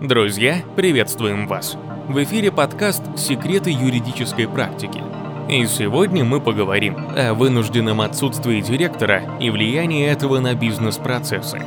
Друзья, приветствуем вас! В эфире подкаст «Секреты юридической практики». И сегодня мы поговорим о вынужденном отсутствии директора и влиянии этого на бизнес-процессы.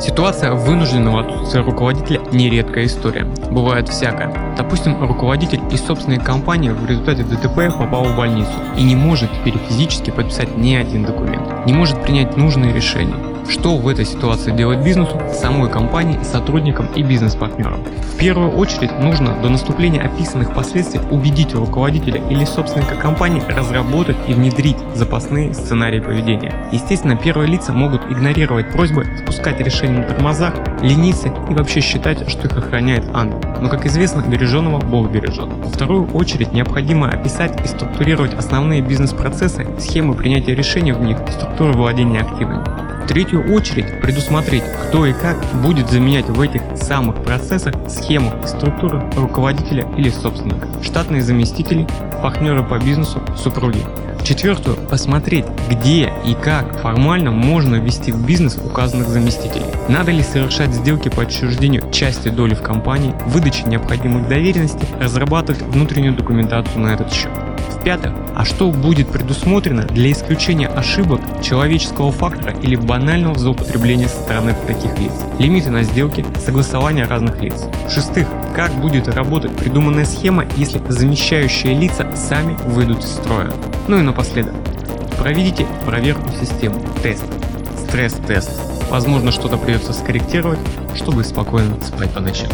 Ситуация вынужденного отсутствия руководителя – нередкая история. Бывает всякое. Допустим, руководитель из собственной компании в результате ДТП попал в больницу и не может теперь физически подписать ни один документ, не может принять нужные решения. Что в этой ситуации делать бизнесу, самой компании, сотрудникам и бизнес-партнерам? В первую очередь нужно до наступления описанных последствий убедить руководителя или собственника компании разработать и внедрить запасные сценарии поведения. Естественно, первые лица могут игнорировать просьбы, спускать решения на тормозах, лениться и вообще считать, что их охраняет ангел. Но, как известно, береженного Бог бережет. Во вторую очередь необходимо описать и структурировать основные бизнес-процессы, схемы принятия решений в них, структуру владения активами. В третью очередь предусмотреть, кто и как будет заменять в этих самых процессах схему структуру руководителя или собственника, штатные заместители, партнеры по бизнесу, супруги. Четвертую, посмотреть, где и как формально можно ввести в бизнес указанных заместителей. Надо ли совершать сделки по отчуждению части доли в компании, выдаче необходимых доверенностей, разрабатывать внутреннюю документацию на этот счет. В-пятых, а что будет предусмотрено для исключения ошибок, человеческого фактора или банального злоупотребления со стороны таких лиц? Лимиты на сделки, согласование разных лиц. В-шестых, как будет работать придуманная схема, если замещающие лица сами выйдут из строя? Ну и напоследок, проведите проверку системы, тест, стресс-тест. Возможно, что-то придется скорректировать, чтобы спокойно спать по ночам.